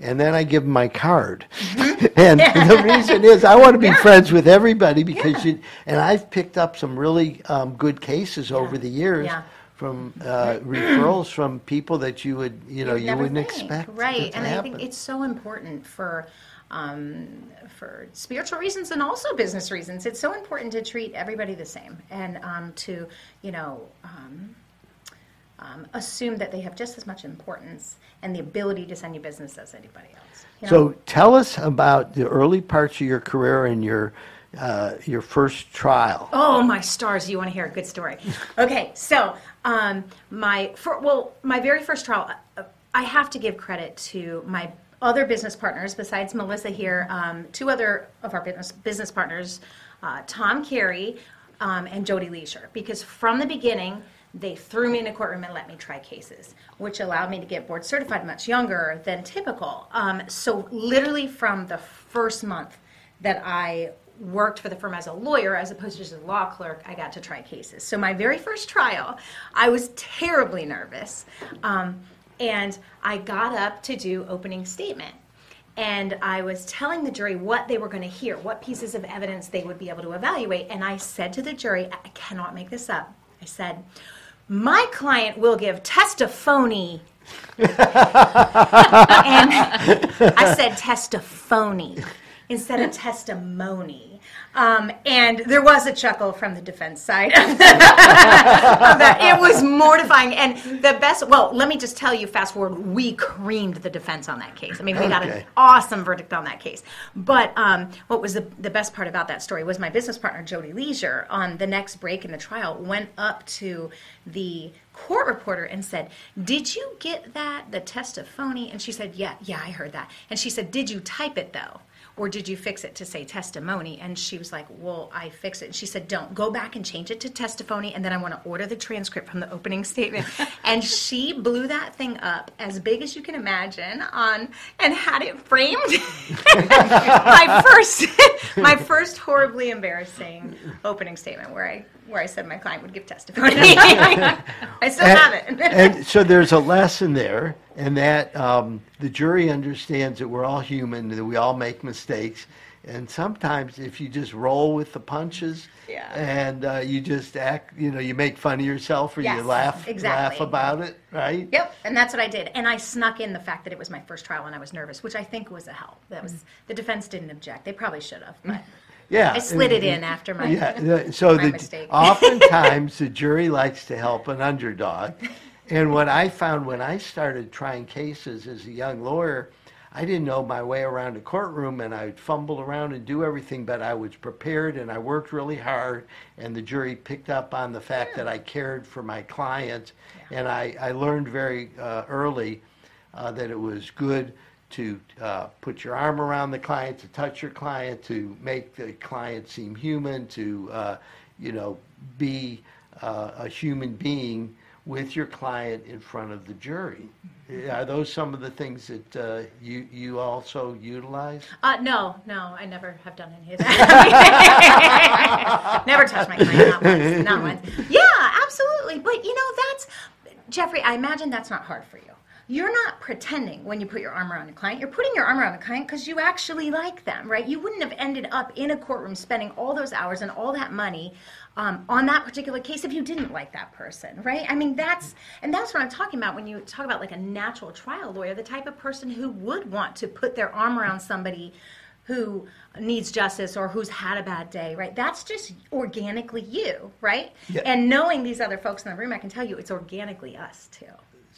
And then I give them my card, and the reason is I want to be friends with everybody because you. And I've picked up some really um, good cases over the years Yeah. from uh, referrals from people that you would, you know, you never wouldn't think. expect. right? to And I happen. think it's so important for um, for spiritual reasons and also business reasons. It's so important to treat everybody the same and um, to you know. Um, um, assume that they have just as much importance and the ability to send you business as anybody else. you know? So tell us about the early parts of your career and your uh, your first trial. Oh my stars! You want to hear a good story? Okay, so um, my for, well, my very first trial, uh, I have to give credit to my other business partners besides Melissa here. Um, two other of our business business partners, uh, Tom Carey um, and Jody Leisure, because from the beginning. They threw me in a courtroom and let me try cases, which allowed me to get board certified much younger than typical. Um, so, literally, from the first month that I worked for the firm as a lawyer as opposed to just a law clerk, I got to try cases. So my very first trial, I was terribly nervous. Um, and I got up to do opening statement. And I was telling the jury what they were going to hear, what pieces of evidence they would be able to evaluate. And I said to the jury, I cannot make this up. I said, my client will give testiphony. and I said testiphony instead of testimony. Um, and there was a chuckle from the defense side of that. It was mortifying. And the best, well, let me just tell you, fast forward, we creamed the defense on that case. I mean, we got an awesome verdict on that case. But um, what was the, the best part about that story was my business partner, Jody Leisure, on the next break in the trial, went up to the court reporter and said, Did you get that, the testimony? And she said, Yeah, yeah, I heard that. And she said, Did you type it though? Or did you fix it to say testimony? And she was like, Well, I fixed it. And she said, Don't go back and change it to testimony. And then I want to order the transcript from the opening statement. and she blew that thing up as big as you can imagine on and had it framed. my first my first horribly embarrassing opening statement where I where I said my client would give testimony. I still have it. and so there's a lesson there, and that um, the jury understands that we're all human, that we all make mistakes, and sometimes if you just roll with the punches, Yeah. and uh, you just act, you know, you make fun of yourself or Yes, you laugh, exactly. laugh about it, right? Yep, and that's what I did. And I snuck in the fact that it was my first trial and I was nervous, which I think was a help. That was the defense didn't object. They probably should have, but Yeah, I slid it in after my Yeah, so my the, mistake. oftentimes the jury likes to help an underdog. And what I found when I started trying cases as a young lawyer, I didn't know my way around a courtroom and I'd fumble around and do everything, but I was prepared and I worked really hard. And the jury picked up on the fact that I cared for my clients. And I, I learned very uh, early uh, that it was good to uh, put your arm around the client, to touch your client, to make the client seem human, to uh, you know be uh, a human being with your client in front of the jury. Are those some of the things that uh, you you also utilize? Uh, no, no, I never have done any of that. never touched my client, not once, not once. Yeah, absolutely. But you know, that's Jeffrey. I imagine that's not hard for you. You're not pretending when you put your arm around a client. You're putting your arm around a client because you actually like them, right? You wouldn't have ended up in a courtroom spending all those hours and all that money um, on that particular case if you didn't like that person, right? I mean, that's and that's what I'm talking about when you talk about like a natural trial lawyer, the type of person who would want to put their arm around somebody who needs justice or who's had a bad day, right? That's just organically you, right? Yeah. And knowing these other folks in the room, I can tell you it's organically us too.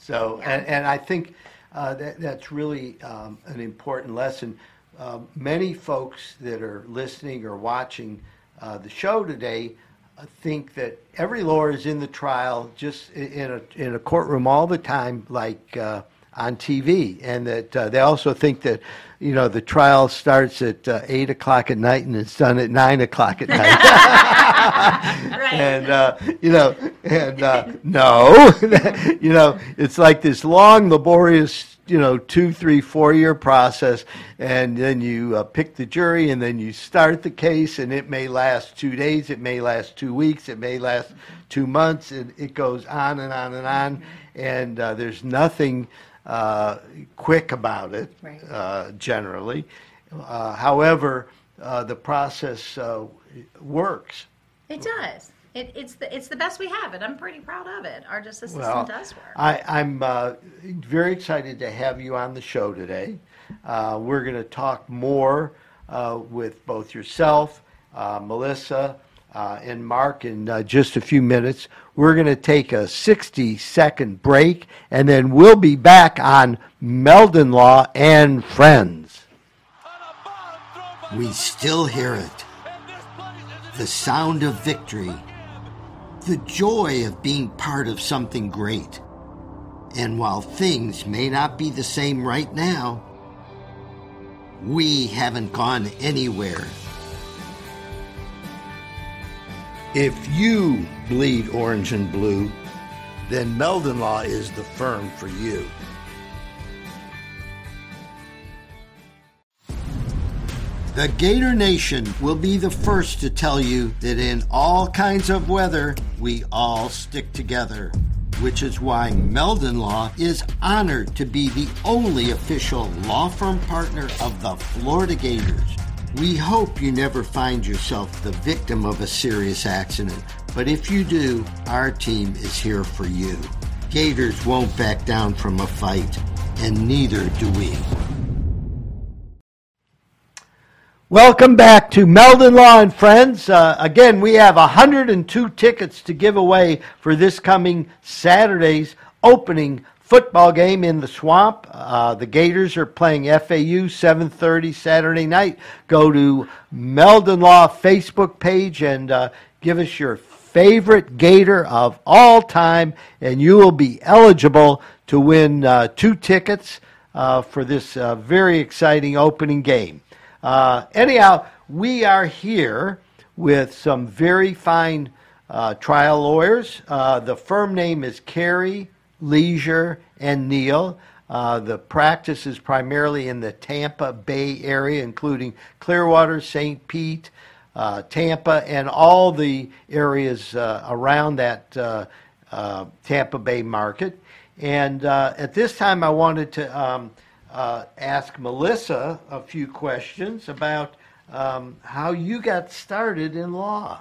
So, Yeah. and, and I think uh, that, that's really um, an important lesson. Um, many folks that are listening or watching uh, the show today uh, think that every lawyer is in the trial just in a, in a courtroom all the time, like uh, on TV, and that uh, they also think that you know the trial starts at uh, eight o'clock at night and it's done at nine o'clock at night. Right. and uh, you know, and uh, no, you know, it's like this long, laborious, you know, two, three, four year process, and then you uh, pick the jury, and then you start the case, and it may last two days, it may last two weeks, it may last two months, and it goes on and on and on, and uh, there's nothing uh, quick about it, Right. uh, generally. Uh, however, uh, the process uh, works. It does. It, it's the it's the best we have, and I'm pretty proud of it. Our justice system Well, does work. I, I'm uh, very excited to have you on the show today. Uh, we're going to talk more uh, with both yourself, uh, Melissa, uh, and Mark in uh, just a few minutes. We're going to take a 60 second break, and then we'll be back on Meldon Law and Friends. We still hear it the sound of victory, the joy of being part of something great. And while things may not be the same right now, we haven't gone anywhere. If you bleed orange and blue, then Meldon Law is the firm for you. The Gator Nation will be the first to tell you that in all kinds of weather, we all stick together. Which is why Meldon Law is honored to be the only official law firm partner of the Florida Gators. We hope you never find yourself the victim of a serious accident, but if you do, our team is here for you. Gators won't back down from a fight, and neither do we. Welcome back to Meldon Law and Friends. Uh, again, we have 102 tickets to give away for this coming Saturday's opening football game in the swamp. Uh, the Gators are playing FAU 7:30 Saturday night. Go to Meldon Law Facebook page and uh, give us your favorite Gator of all time, and you will be eligible to win uh, two tickets uh, for this uh, very exciting opening game. Uh, anyhow, we are here with some very fine trial lawyers. The firm name is Carey, Leisure, and Neal. Uh, the practice is primarily in the Tampa Bay area, including Clearwater, St. Pete, uh, Tampa, and all the areas uh, around that uh, uh, Tampa Bay market. And uh, at this time, I wanted to um, ask Melissa a few questions about um, how you got started in law.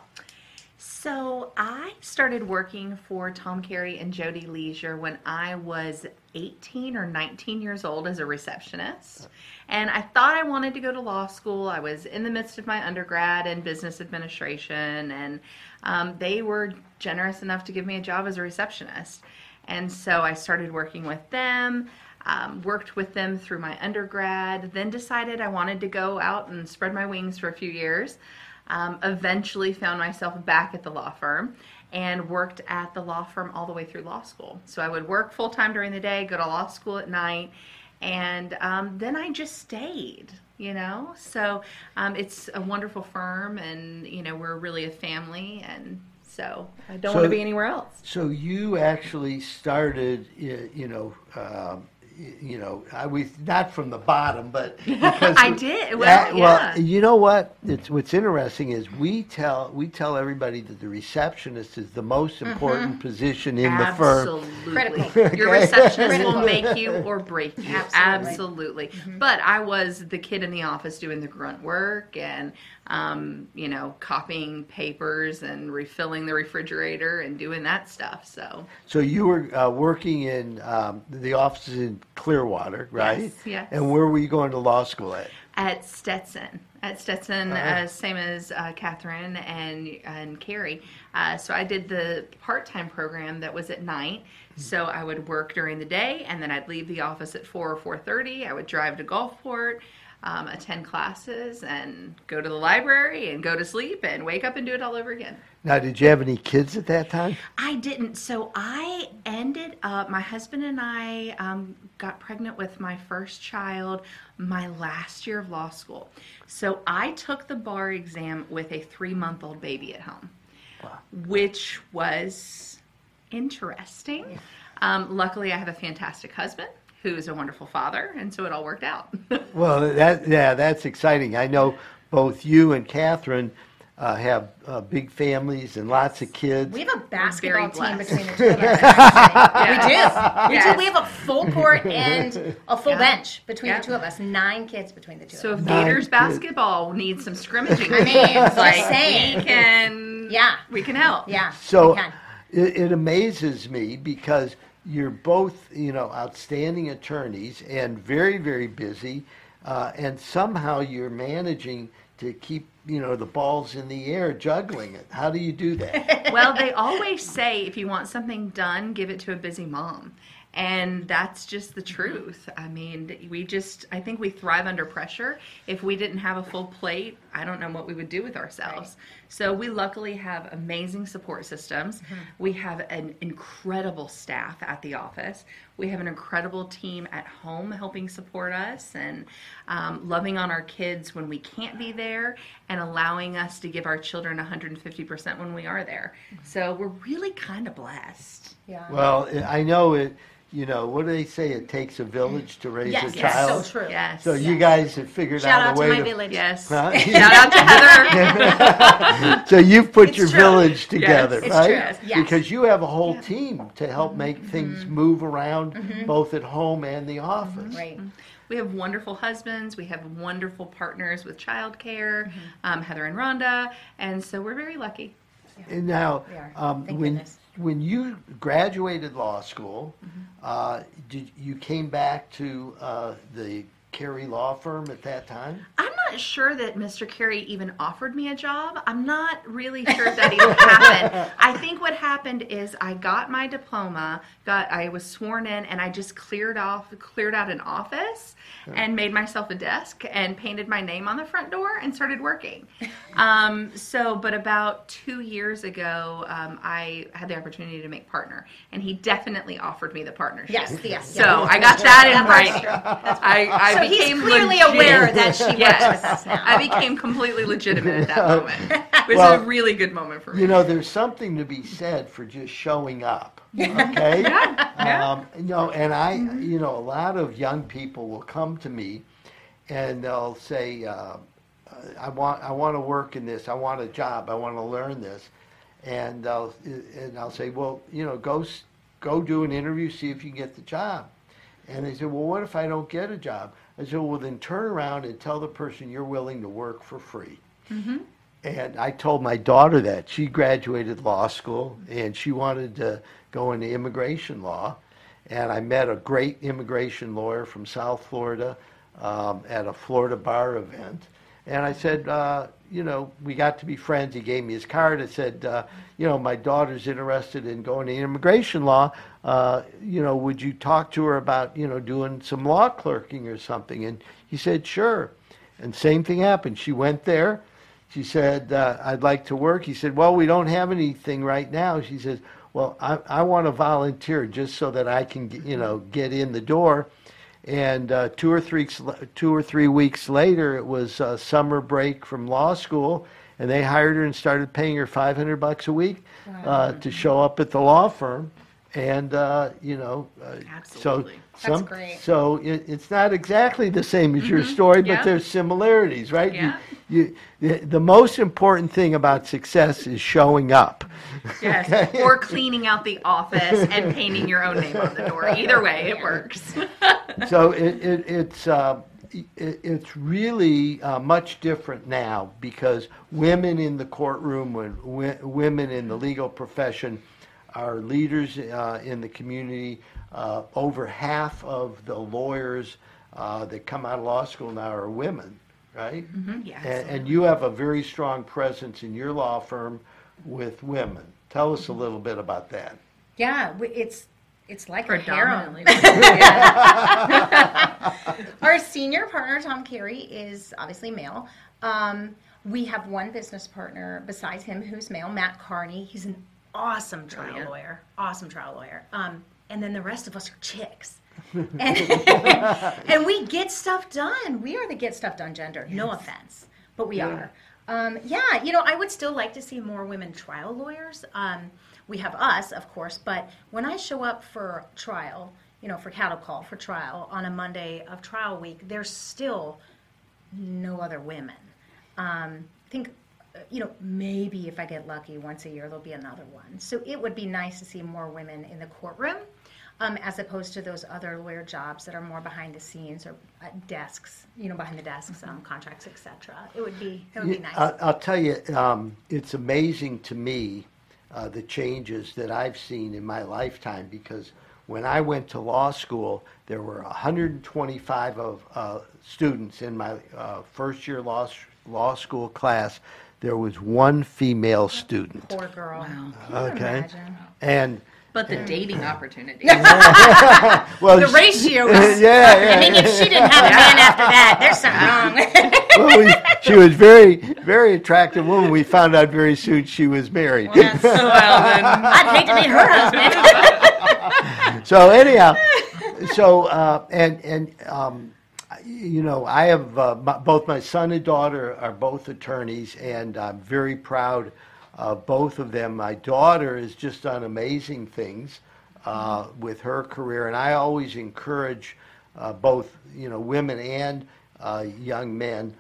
So I started working for Tom Carey and Jody Leisure when I was 18 or 19 years old as a receptionist. And I thought I wanted to go to law school. I was in the midst of my undergrad in business administration, and um, they were generous enough to give me a job as a receptionist. And so I started working with them. Um, worked with them through my undergrad, then decided I wanted to go out and spread my wings for a few years. Um, eventually found myself back at the law firm and worked at the law firm all the way through law school. So I would work full time during the day, go to law school at night, and um, then I just stayed. You know, so um, it's a wonderful firm, and you know we're really a family, and so I don't So- want to be anywhere else. So you actually started, you know, um, you know, I was not from the bottom, but because I did. Well, that- yeah. you know what? It's what's interesting is we tell we tell everybody that the receptionist is the most mm-hmm. important position in the firm. Absolutely. Your receptionist will make you or break you. Absolutely. Absolutely. Mm-hmm. But I was the kid in the office doing the grunt work and, um, you know, copying papers and refilling the refrigerator and doing that stuff. So, So you were uh, working in um, the offices in Clearwater, right? Yes, yes. And where were you going to law school at? at Stetson, at Stetson, Uh-huh. uh, same as uh, Katherine and and Kerry. Uh, so I did the part time program that was at night. So I would work during the day, and then I'd leave the office at four or four thirty. I would drive to Gulfport. Um, attend classes and go to the library and go to sleep and wake up and do it all over again. Now, did you have any kids at that time? I didn't. So I ended up, my husband and I um, got pregnant with my first child my last year of law school. So I took the bar exam with a three month old baby at home, which was interesting. Um, luckily, I have a fantastic husband who is a wonderful father, and so it all worked out. Well, that yeah, that's exciting. I know both you and Katherine uh, have uh, big families and lots of kids. We have a basketball team between the two of us. Actually. We do. We Yes. do. We have a full court and a full Yeah. bench between Yeah. the two of us. Nine kids between the two so of if us. Nine Gators kids. basketball needs some scrimmaging, I mean, just like saying. we can, Yeah. we can help. Yeah. So we can. it, it amazes me because you're both, you know, outstanding attorneys and very, very busy, uh, and somehow you're managing to keep, you know, the balls in the air, juggling it. How do you do that? well, they always say if you want something done, give it to a busy mom. And that's just the truth. I mean, we just, I think we thrive under pressure. If we didn't have a full plate, I don't know what we would do with ourselves. So we luckily have amazing support systems. We have an incredible staff at the office. We have an incredible team at home helping support us and um, loving on our kids when we can't be there and allowing us to give our children 150% when we are there. So we're really kind of blessed. Yeah. well, I know it. You know, what do they say? It takes a village to raise yes, a yes, child. so true. Yes. So you guys have figured Shout out out a to way my to. my village. Yes. Huh? Shout out to Heather. so you've put It's your true. village together, it's right? true. Yes. Mm-hmm. Because you have a whole team to help make things move around, both at home and the office. Right. We have wonderful husbands. We have wonderful partners with childcare, Mm-hmm. um, Heather and Rhonda. And so we're very lucky. And now, We are. um, Thank when goodness. When you graduated law school, Mm-hmm. uh, did you came back to uh, the Carey Law Firm at that time? I'm not sure that Mr. Carey even offered me a job. I'm not really sure that even happened. I think what happened is I got my diploma, got I was sworn in, and I just cleared off, cleared out an office, and made myself a desk and painted my name on the front door and started working. Um, so, but about two years ago, um, I had the opportunity to make partner, and he definitely offered me the partnership. Yes, yes. So yeah. I got that in writing. I, I So he's clearly legit- aware that she works Yes. with us now. I became completely legitimate at that moment. It was Well, a really good moment for me. You know, there's something to be said for just showing up. Okay. Yeah. Um, you know, and I, you know, a lot of young people will come to me, and they'll say, uh, "I want, I want to work in this. I want a job. I want to learn this," and I'll, and I'll say, "Well, you know, go, go do an interview, see if you can get the job." And they say, "Well, what if I don't get a job?" I said, "Well, then turn around and tell the person you're willing to work for free." And I told my daughter that. She graduated law school and she wanted to go into immigration law. And I met a great immigration lawyer from South Florida um, at a Florida bar event. And I said, uh, you know, we got to be friends. He gave me his card. I said, uh, you know, my daughter's interested in going to immigration law. Uh, you know, would you talk to her about, you know, doing some law clerking or something? And he said, sure. And same thing happened. She went there. She said, uh, I'd like to work. He said, Well, we don't have anything right now. She says, Well, I, I want to volunteer just so that I can, get, you know, get in the door. And uh, two or three two or three weeks later, it was uh, summer break from law school, and they hired her and started paying her 500 bucks a week uh, to show up at the law firm. And uh, you know, uh, Absolutely. so some, great. so it, it's not exactly the same as your story, but Mm-hmm. Yeah. there's similarities, right? You- Yeah. You, the, the most important thing about success is showing up. Yes. Or cleaning out the office and painting your own name on the door. Either way, it works. so it, it, it's uh, it, it's really uh, much different now because women in the courtroom, when women in the legal profession, are leaders uh, in the community. Uh, over half of the lawyers uh, that come out of law school now are women, right? Yes. And, and you have a very strong presence in your law firm with women. Tell us a little bit about that. Yeah, it's it's like. Predominantly. Our senior partner, Tom Carey, is obviously male. Um, we have one business partner besides him who's male, Matt Carney. He's an awesome trial Brilliant. lawyer. Awesome trial lawyer. Um, and then the rest of us are chicks. and, and we get stuff done. We are the get stuff done gender. No offense, but we are. Um, yeah, you know, I would still like to see more women trial lawyers. Um, we have us, of course, but when I show up for trial, you know, for cattle call for trial on a Monday of trial week, there's still no other women. Um, I think, you know, maybe if I get lucky once a year, there'll be another one. So it would be nice to see more women in the courtroom. Um, as opposed to those other lawyer jobs that are more behind the scenes or at desks, you know, behind the desks, um, contracts, etc. It would be it would be nice. I'll, I'll tell you, um, it's amazing to me uh, the changes that I've seen in my lifetime because when I went to law school, there were 125 of uh, students in my uh, first year law law school class. There was one female student. Poor girl. Can Okay, imagine? and But the dating opportunities. well, The ratio was. yeah, yeah, I mean, if she didn't have a man after that, there's something wrong. well, we, she was very, very attractive woman. We found out very soon she was married. Yes. I'd hate to be her husband. so anyhow, so uh, and and um, you know, I have uh, my, both my son and daughter are both attorneys, and I'm very proud of both of them. My daughter has just done amazing things uh, with her career, and I always encourage uh, both you know women and uh, young men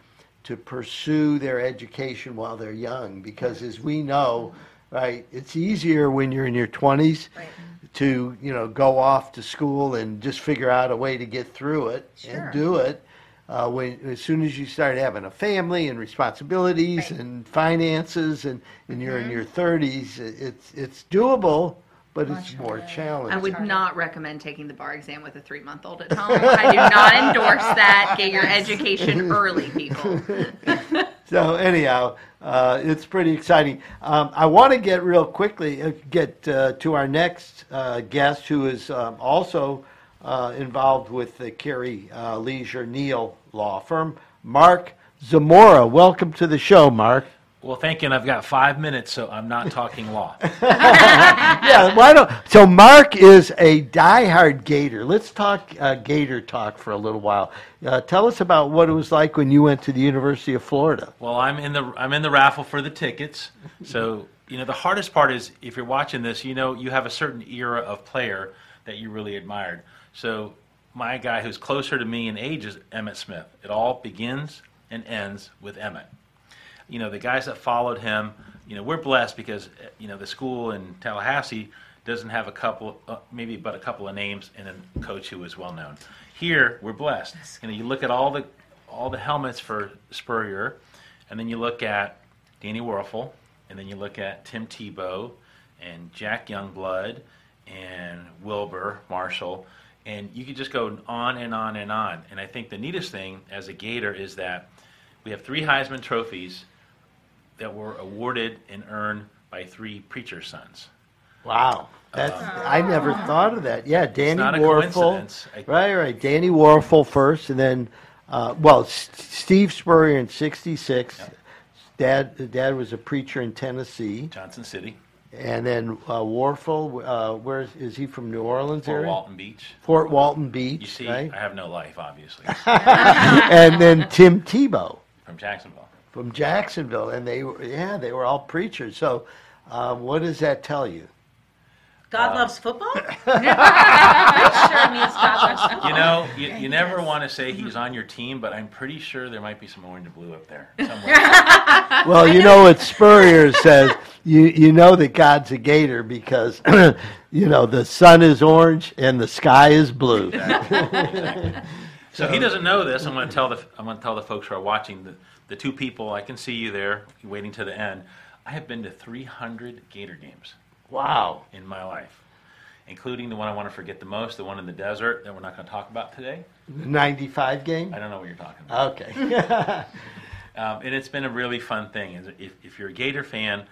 to pursue their education while they're young, because as we know, right, it's easier when you're in your 20s Right. To you know go off to school and just figure out a way to get through it Sure. and do it. Uh, when as soon as you start having a family and responsibilities Right. and finances and, and you're in your 30s, it's it's doable, but it's more challenging. I would not recommend taking the bar exam with a three month old at home. I do not endorse that. Get your education early, people. So anyhow, uh, it's pretty exciting. Um, I want to get real quickly uh, get uh, to our next uh, guest, who is um, also uh, involved with the Carey Leisure Neal Law Firm, Mark Zamora. Welcome to the show, Mark. Well, thank you. And I've got five minutes, so I'm not talking law. yeah, why don't? So Mark is a diehard Gator. Let's talk uh, Gator talk for a little while. Uh, tell us about what it was like when you went to the University of Florida. Well, I'm in the I'm in the raffle for the tickets. So you know the hardest part is if you're watching this, you know you have a certain era of player that you really admired. So my guy who's closer to me in age is Emmitt Smith. It all begins and ends with Emmitt. You know the guys that followed him. You know we're blessed because you know the school in Tallahassee doesn't have a couple, uh, maybe but a couple of names and a coach who is well known. Here we're blessed. You know you look at all the all the helmets for Spurrier, and then you look at Danny Wuerffel, and then you look at Tim Tebow, and Jack Youngblood, and Wilber Marshall, and you could just go on and on and on. And I think the neatest thing as a Gator is that we have three Heisman trophies that were awarded and earned by three preacher sons. Wow. That's, I never thought of that. Yeah, Danny not a Wuerffel. coincidence. I- Right, right. Danny Wuerffel first, and then, uh, well, S- Steve Spurrier in '66. Dad, dad was a preacher in Tennessee, Johnson City, and then uh, Wuerffel. Uh, where is, is he from? New Orleans Fort area. Walton Beach. Fort Walton Beach. You see, right? I have no life, obviously, and then Tim Tebow. from Jacksonville. From Jacksonville, and they were yeah they were all preachers. So, um, what does that tell you? God loves football? sure means God loves football. You know, you, you never want to say he's on your team, but I'm pretty sure there might be some orange and blue up there somewhere. Well, you know what Spurrier says. You you know that God's a Gator because you know the sun is orange and the sky is blue. So he doesn't know this. I'm going to tell the I'm going to tell the folks who are watching the the two people. I can see you there, waiting to the end. I have been to 300 Gator games Wow. in my life, including the one I want to forget the most, the one in the desert that we're not going to talk about today. The 95 game? I don't know what you're talking about. Okay. Um, and it's been a really fun thing. If, if you're a Gator fan,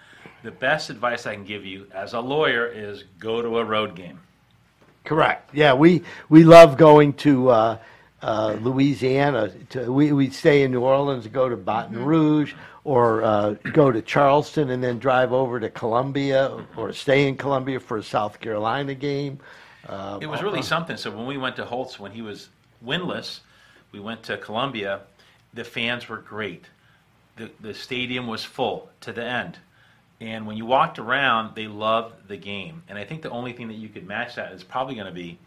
the best advice I can give you as a lawyer is go to a road game. Correct. Yeah, we we love going to uh, uh, Louisiana. To, we we stay in New Orleans, go to Baton Rouge, or uh, go to Charleston, and then drive over to Columbia, or stay in Columbia for a South Carolina game. Uh, It was really something. So when we went to Holtz when he was winless, we went to Columbia. The fans were great. The the stadium was full to the end. And when you walked around, they loved the game. And I think the only thing that you could match that is probably going to be,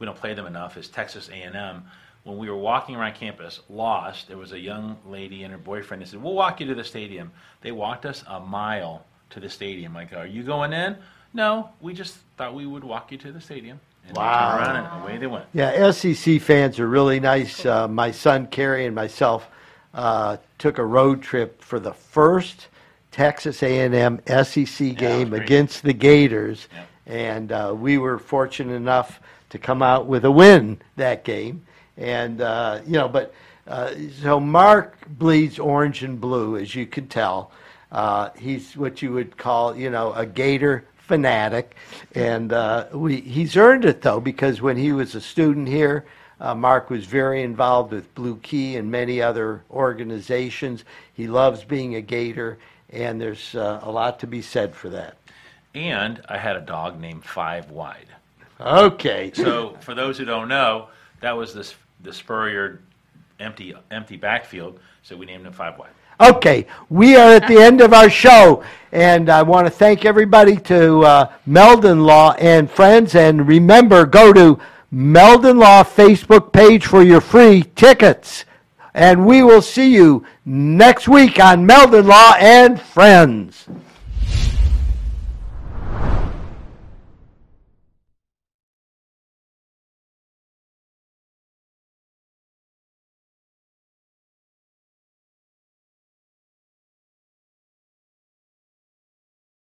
we don't play them enough, is Texas A&M. When we were walking around campus, lost, there was a young lady and her boyfriend. They said, "We'll walk you to the stadium." They walked us a mile to the stadium. Like, are you going in? No, we just thought we would walk you to the stadium. And Wow. they turned around and away they went. Yeah, SEC fans are really nice. Uh, my son Kerry and myself uh, took a road trip for the first Texas A&M SEC game great. against the Gators, Yeah. and uh, we were fortunate enough to come out with a win that game. And uh, you know, but uh, so Mark bleeds orange and blue, as you could tell. Uh, he's what you would call, you know, a Gator fanatic, and uh, we, he's earned it though because when he was a student here, uh, Mark was very involved with Blue Key and many other organizations. He loves being a Gator, and there's uh, a lot to be said for that. And I had a dog named Five Wide. Okay, So for those who don't know, that was this the Spurrier empty empty backfield. So we named him Five Wide. Okay, we are at the end of our show, and I want to thank everybody to uh, Meldon Law and friends. And remember, go to Meldon Law Facebook page for your free tickets. And we will see you next week on Meldon Law and Friends.